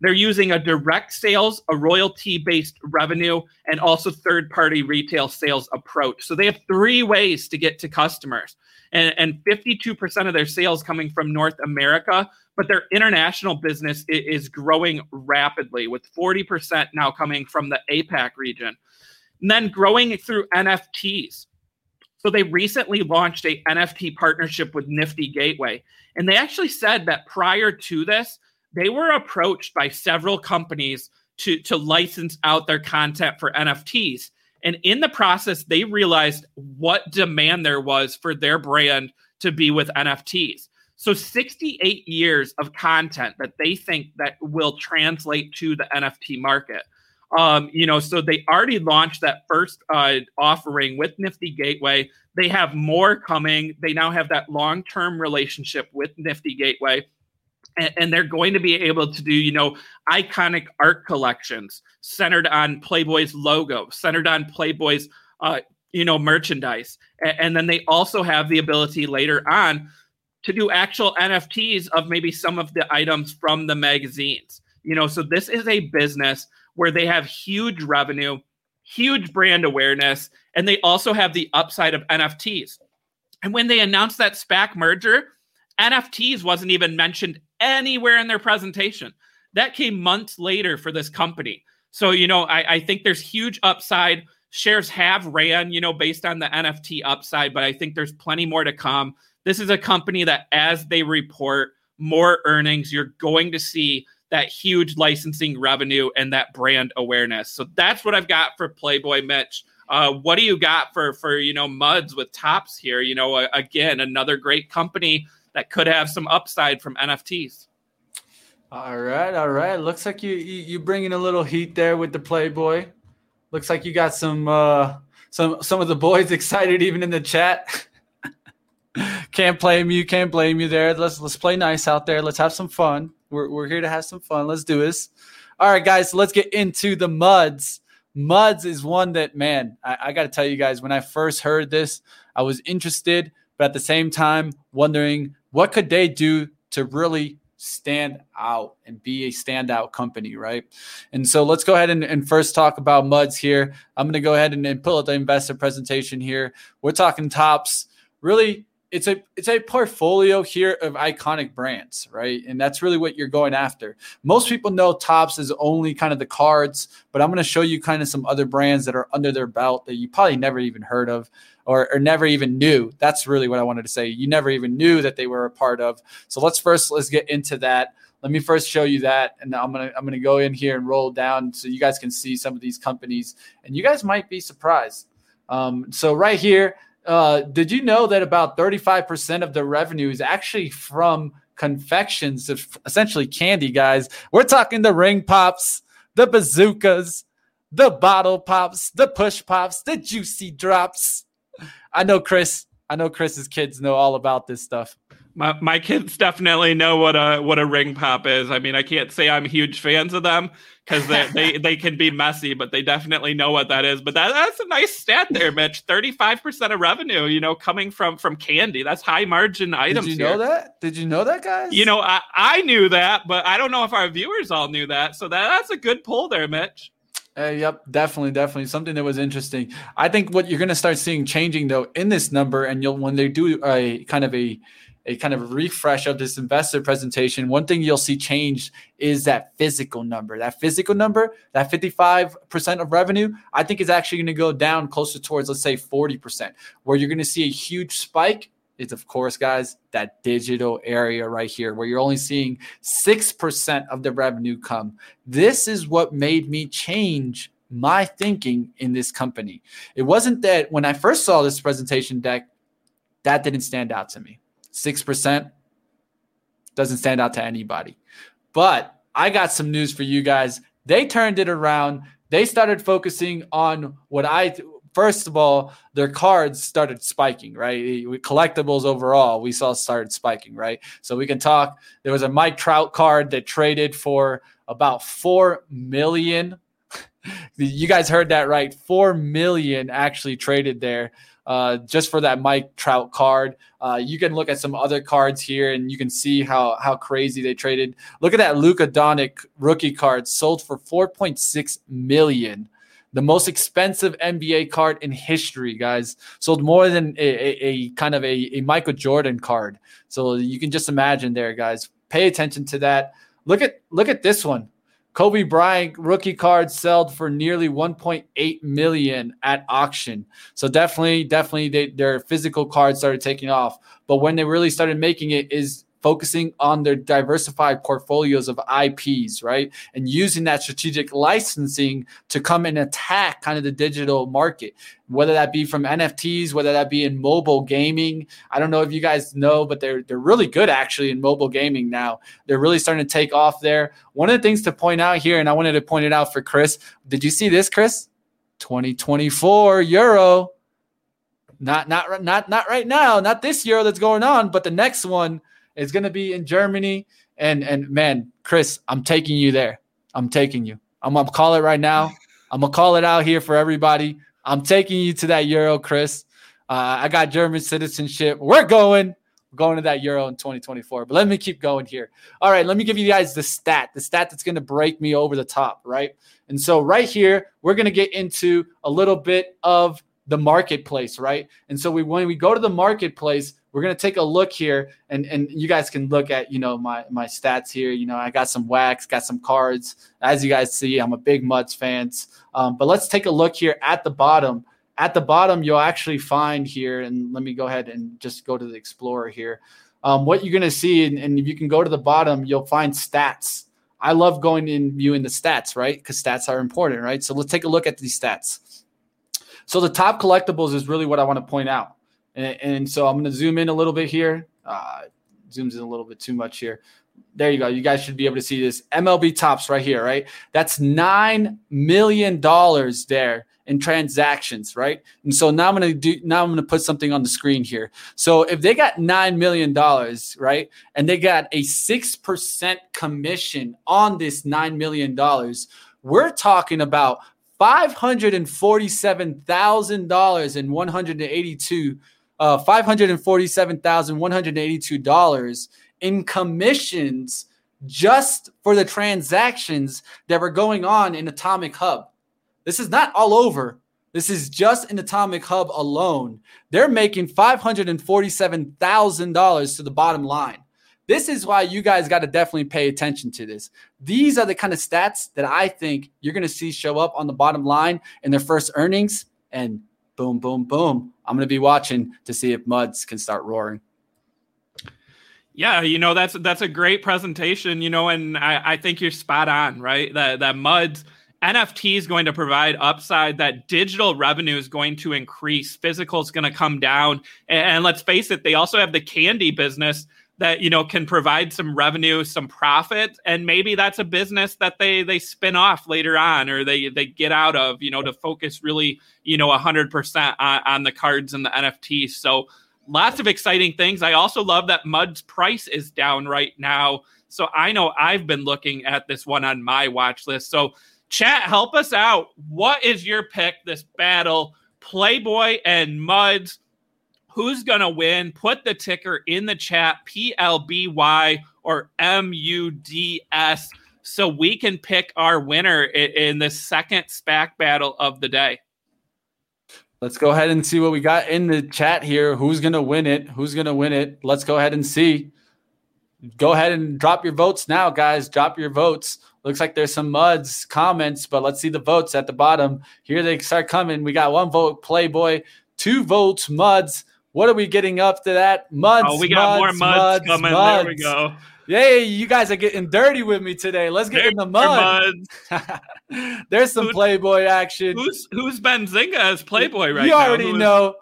They're using a direct sales, a royalty based revenue, and also third party retail sales approach. So they have three ways to get to customers. And, and 52% of their sales coming from North America, but their international business is growing rapidly, with 40% now coming from the APAC region. And then growing through NFTs. So they recently launched a NFT partnership with Nifty Gateway. And they actually said that prior to this, they were approached by several companies to, to license out their content for NFTs. And in the process, they realized what demand there was for their brand to be with NFTs. So 68 years of content that they think that will translate to the NFT market. Um, you know, so they already launched that first uh, offering with Nifty Gateway. They have more coming. They now have that long-term relationship with Nifty Gateway and, they're going to be able to do you know iconic art collections centered on playboy's logo centered on playboy's uh, you know merchandise. And, and then they also have the ability later on to do actual nfts of maybe some of the items from the magazines. You know so this is a business where they have huge revenue huge brand awareness and they also have the upside of nfts and when they announced that spac merger nfts wasn't even mentioned anywhere in their presentation. That came months later for this company. So, you know, I, I think there's huge upside. Shares have ran, you know, based on the NFT upside, but I think there's plenty more to come. This is a company that, as they report more earnings, you're going to see that huge licensing revenue and that brand awareness. So that's what I've got for Playboy Mitch. Uh, what do you got for for you know Muds with Topps here? You know, again, another great company that could have some upside from NFTs. All right, all right. Looks like you you, you bringing a little heat there with the Playboy. Looks like you got some uh some some of the boys excited even in the chat. can't blame you, can't blame you there. Let's let's play nice out there. Let's have some fun. We're we're here to have some fun. Let's do this. All right, guys, let's get into the muds. Muds is one that man, I, I gotta tell you guys, when I first heard this, I was interested, but at the same time wondering What could they do to really stand out and be a standout company, right? And so let's go ahead and, and first talk about MUDs here. I'm going to go ahead and, and pull up the investor presentation here. We're talking Topps. Really, it's a it's a portfolio here of iconic brands, right? And that's really what you're going after. Most people know Topps is only kind of the cards, but I'm going to show you kind of some other brands that are under their belt that you probably never even heard of or, or never even knew. That's really what I wanted to say. You never even knew that they were a part of. So let's first let's get into that. Let me first show you that, and I'm gonna I'm gonna go in here and roll down so you guys can see some of these companies, and you guys might be surprised. Um, so right here, uh, did you know that about 35% of the revenue is actually from confections, essentially candy, guys? We're talking the ring pops, the bazookas, the bottle pops, the push pops, the juicy drops. I know Chris. I know Chris's kids know all about this stuff. My, my kids definitely know what a what a ring pop is. I mean, I can't say I'm huge fans of them because they, they they can be messy, but they definitely know what that is. But that, that's a nice stat there, Mitch. Thirty five percent of revenue, you know, coming from from candy. That's high margin items. Did you know that? Did you know that, guys? You know, I, I knew that, but I don't know if our viewers all knew that. So that, that's a good pull there, Mitch. Uh, yep, definitely, definitely something that was interesting. I think what you're going to start seeing changing though in this number, and you'll when they do a kind of a a kind of refresh of this investor presentation, one thing you'll see change is that physical number. That physical number, that 55% of revenue, I think is actually going to go down closer towards, let's say, 40%. Where you're going to see a huge spike is, of course, guys, that digital area right here, where you're only seeing 6% of the revenue come. This is what made me change my thinking in this company. It wasn't that when I first saw this presentation deck, that didn't stand out to me. 6% doesn't stand out to anybody. But I got some news for you guys. They turned it around. They started focusing on what I first of all, their cards started spiking, right? Collectibles overall, we saw started spiking, right? So we can talk. There was a Mike Trout card that traded for about four million. you guys heard that right? Four million actually traded there uh, just for that Mike Trout card. Uh, you can look at some other cards here, and you can see how how crazy they traded. Look at that Luka Doncic rookie card sold for 4.6 million. The most expensive NBA card in history, guys. Sold more than a, a, a kind of a, a Michael Jordan card. So you can just imagine there, guys. Pay attention to that. Look at look at this one. Kobe Bryant rookie card sold for nearly 1.8 million at auction. So definitely, definitely, they, their physical cards started taking off. But when they really started making it, is focusing on their diversified portfolios of IPs, right? And using that strategic licensing to come and attack kind of the digital market, whether that be from NFTs, whether that be in mobile gaming. I don't know if you guys know, but they're they're really good actually in mobile gaming now. They're really starting to take off there. One of the things to point out here, and I wanted to point it out for Chris. Did you see this, Chris? 2024 Euro. Not not not not right now, not this Euro that's going on, but the next one it's going to be in Germany. And and man, Chris, I'm taking you there. I'm taking you. I'm gonna call it right now. I'm gonna call it out here for everybody. I'm taking you to that Euro, Chris. Uh, I got German citizenship. We're going. We're going to that Euro in 2024. But let me keep going here. All right, let me give you guys the stat, the stat that's going to break me over the top, right? And so right here, we're going to get into a little bit of the marketplace, right? And so we when we go to the marketplace, we're gonna take a look here, and and you guys can look at you know my my stats here. You know, I got some wax, got some cards. As you guys see, I'm a big MUDs fans. Um, but let's take a look here at the bottom. At the bottom, you'll actually find here, and let me go ahead and just go to the Explorer here. Um, what you're gonna see, and, and if you can go to the bottom, you'll find stats. I love going in viewing the stats, right? Because stats are important, right? So let's take a look at these stats. So the top collectibles is really what I want to point out. And, and so I'm going to zoom in a little bit here. Uh, zooms in a little bit too much here. There you go. You guys should be able to see this MLB Topps right here, right? That's $9 million there in transactions, right? And so now I'm going to do now I'm going to put something on the screen here. So if they got 9 million dollars, right? And they got a 6% commission on this 9 million dollars, we're talking about $547,000 and 182 uh, $547,182 in commissions just for the transactions that were going on in AtomicHub. This is not all over. This is just in AtomicHub alone. They're making $547,000 to the bottom line. This is why you guys got to definitely pay attention to this. These are the kind of stats that I think you're going to see show up on the bottom line in their first earnings. And boom, boom, boom. I'm going to be watching to see if Muds can start roaring. Yeah, you know that's that's a great presentation. You know, and I, I think you're spot on, right? That that Muds NFT is going to provide upside. That digital revenue is going to increase. Physical is going to come down. And, and let's face it, they also have the candy business that you know can provide some revenue some profit and maybe that's a business that they they spin off later on or they they get out of you know to focus really you know 100% on, on the cards and the nfts so lots of exciting things. I also love that mud's price is down right now. So i know i've been looking at this one on my watch list. So chat help us out. What is your pick this battle? Playboy and muds who's going to win. Put the ticker in the chat, PLBY or MUDS, so we can pick our winner in, in the second SPAC battle of the day. Let's go ahead and see what we got in the chat here. Who's going to win it? Who's going to win it? Let's go ahead and see. Go ahead and drop your votes now, guys. Drop your votes. Looks like there's some muds comments, but let's see the votes at the bottom. Here they start coming. We got one vote, Playboy, two votes, muds, what are we getting up to that? Muds. Oh, we got muds, more muds, muds coming. Muds. There we go. Yay, you guys are getting dirty with me today. Let's get There's in the mud. There's some Playboy action. Who's who's Benzinga as Playboy right you now? You already know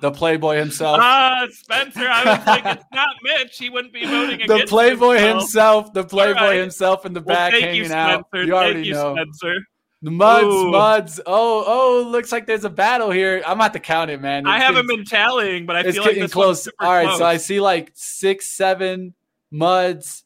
the Playboy himself. Ah, Spencer. I was like, it's not Mitch. He wouldn't be voting the against the Playboy himself. himself. The Playboy right. himself in the well, back hanging you, out. You already you, know. Spencer. The muds, Ooh. muds. Oh, oh, looks like there's a battle here. I'm about to count it, man. It's I haven't been tallying, but I it's feel getting like close. All right, close. so I see like six, seven muds.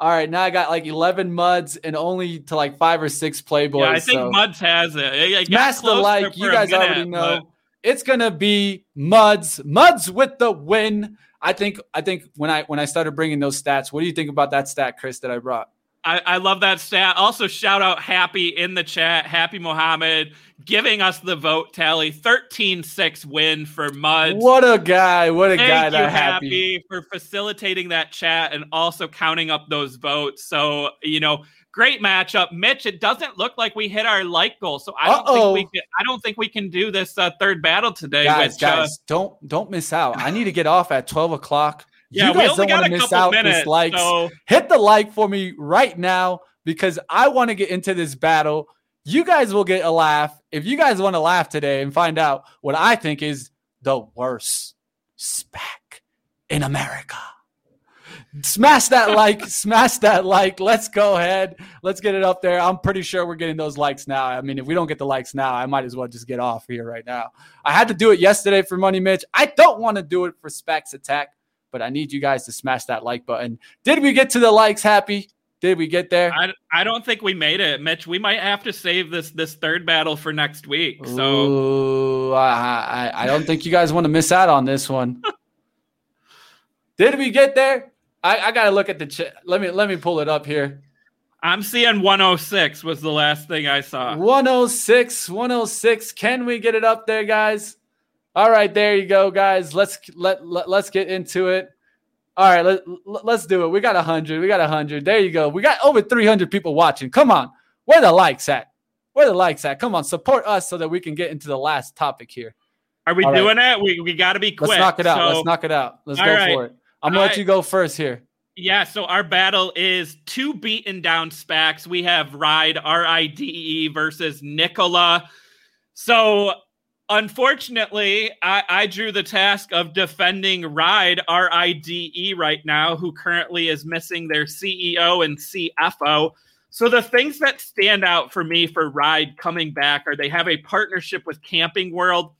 All right, now I got like 11 muds and only to like five or six playboys. Yeah, I think so. muds has it. it Smash the like. You guys already know. But... It's gonna be muds. Muds with the win. I think. I think when I when I started bringing those stats, what do you think about that stat, Chris, that I brought? I, I, love that stat. Also, shout out Happy in the chat, Happy Mohammed, giving us the vote tally 13 6 win for Muds. What a guy. What a Thank guy. You, that happy. happy for facilitating that chat and also counting up those votes. So, you know, great matchup. Mitch, it doesn't look like we hit our like goal. So I don't Uh-oh. think we can I don't think we can do this uh, third battle today. Guys, which, guys, uh, don't don't miss out. I need to get off at 12 o'clock. Yeah, you guys don't want to miss out minutes, this likes. So. Hit the like for me right now because I want to get into this battle. You guys will get a laugh. If you guys want to laugh today and find out what I think is the worst SPAC in America. Smash that like, smash that like. Let's go ahead. Let's get it up there. I'm pretty sure we're getting those likes now. I mean, if we don't get the likes now, I might as well just get off here right now. I had to do it yesterday for Money Mitch. I don't want to do it for SPACs Attack but I need you guys to smash that like button. Did we get to the likes, Happy? Did we get there? I, I don't think we made it, Mitch. We might have to save this this third battle for next week. So Ooh, I, I, I don't think you guys want to miss out on this one. Did we get there? I, I gotta look at the chat. Let me let me pull it up here. I'm seeing 106 was the last thing I saw. 106, 106. Can we get it up there, guys? All right, there you go, guys. Let's let, let let's get into it. All right, let, let's do it. We got 100. We got 100. There you go. We got over 300 people watching. Come on. Where the likes at? Where the likes at? Come on, support us so that we can get into the last topic here. Are we All doing right. it? We, we got to be quick. Let's knock it out. So, let's knock it out. Let's go right. for it. I'm going to let you go first here. Yeah, so our battle is two beaten down SPACs. We have Ride, R I D E, versus Nikola. So Unfortunately, I, I, drew the task of defending Ride, R I D E, right now, who currently is missing their CEO and CFO. So, the things that stand out for me for Ride coming back are they have a partnership with Camping World.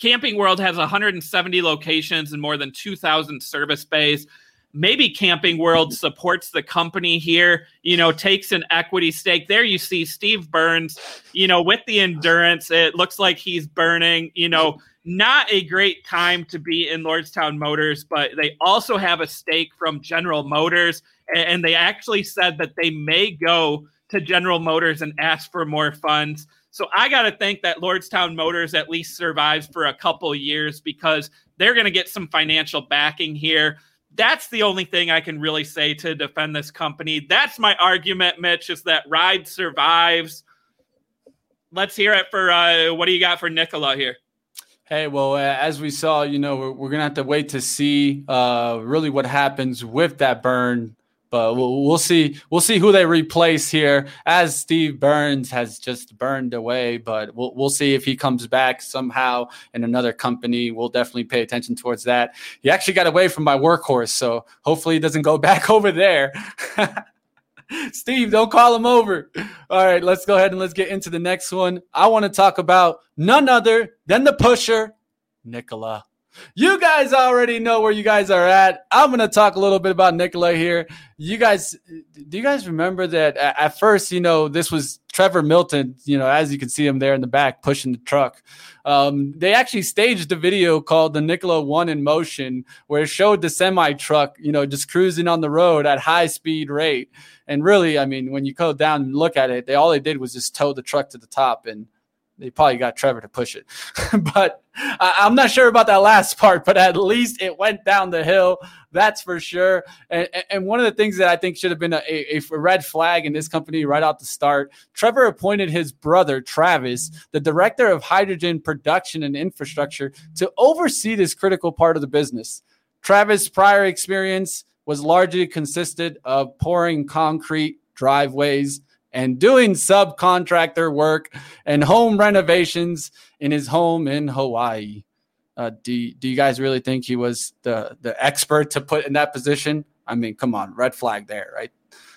Camping World has 170 locations and more than 2,000 service bays. Maybe Camping World supports the company here, you know, takes an equity stake. There you see Steve Burns, you know, with the endurance. It looks like he's burning, you know, not a great time to be in Lordstown Motors, but they also have a stake from General Motors. And they actually said that they may go to General Motors and ask for more funds. So I got to think that Lordstown Motors at least survives for a couple years because they're going to get some financial backing here. That's the only thing I can really say to defend this company. That's my argument, Mitch, is that Ride survives. Let's hear it for uh, what do you got for Nikola here? Hey, well, uh, as we saw, you know, we're, we're, gonna have to wait to see uh, really what happens with that burn. But we'll, we'll, see. We'll see who they replace here, as Steve Burns has just burned away. But we'll we'll see if he comes back somehow in another company. We'll definitely pay attention towards that. He actually got away from my Workhorse, so hopefully he doesn't go back over there. Steve, don't call him over. All right, let's go ahead and let's get into the next one. I want to talk about none other than the pusher, Nikola. You guys already know where you guys are at. I'm going to talk a little bit about Nikola here. You guys, do you guys remember that at first, you know, this was Trevor Milton, you know, as you can see him there in the back pushing the truck. Um, they actually staged a video called the Nikola One in Motion, where it showed the semi truck, you know, just cruising on the road at high speed rate. And really, I mean, when you go down and look at it, they all they did was just tow the truck to the top and they probably got Trevor to push it. but I, am not sure about that last part, but at least it went down the hill. That's for sure. And, and one of the things that I think should have been a, a, a red flag in this company right out the start, Trevor appointed his brother, Travis, the director of hydrogen production and infrastructure, to oversee this critical part of the business. Travis' prior experience was largely consisted of pouring concrete driveways and doing subcontractor work and home renovations in his home in Hawaii. Uh, do, do you guys really think he was the, the expert to put in that position? I mean, come on, red flag there, right?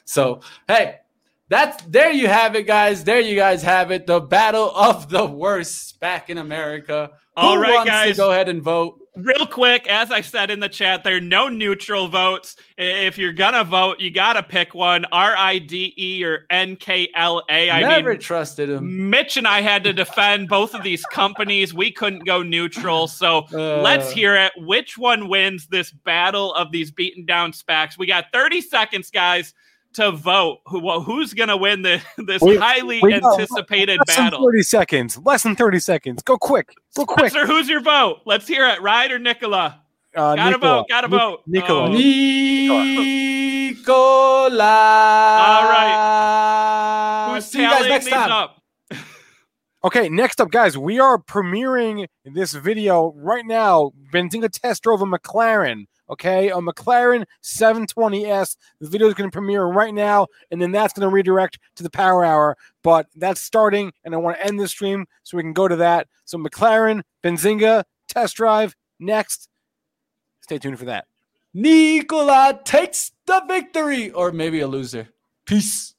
So, hey, that's there you have it, guys. There you guys have it. The battle of the worst SPAC in America. Who All right, guys, go ahead and vote real quick, as I said in the chat, there are no neutral votes. If you're gonna vote, you gotta pick one: R I D E or N K L A. I never mean, trusted him. Mitch and I had to defend both of these companies. We couldn't go neutral, so uh, let's hear it. Which one wins this battle of these beaten down SPACs? We got 30 seconds, guys to vote who who's going to win the, this we, highly we anticipated less battle. Than 30 seconds. Less than 30 seconds. Go quick. Go quick. Spencer, who's your vote? Let's hear it. Ride or Nikola? Uh, gotta Nikola. vote. Gotta Ni- vote. Nikola. Oh. Nikola. All right. Who's See you guys next time. up? Okay, next up, guys, we are premiering this video right now. Benzinga test drove a McLaren okay, a McLaren 720S. The video is going to premiere right now, and then that's going to redirect to the Power Hour. But that's starting, and I want to end the stream so we can go to that. So McLaren, Benzinga, test drive next. Stay tuned for that. Nikola takes the victory, or maybe a loser. Peace.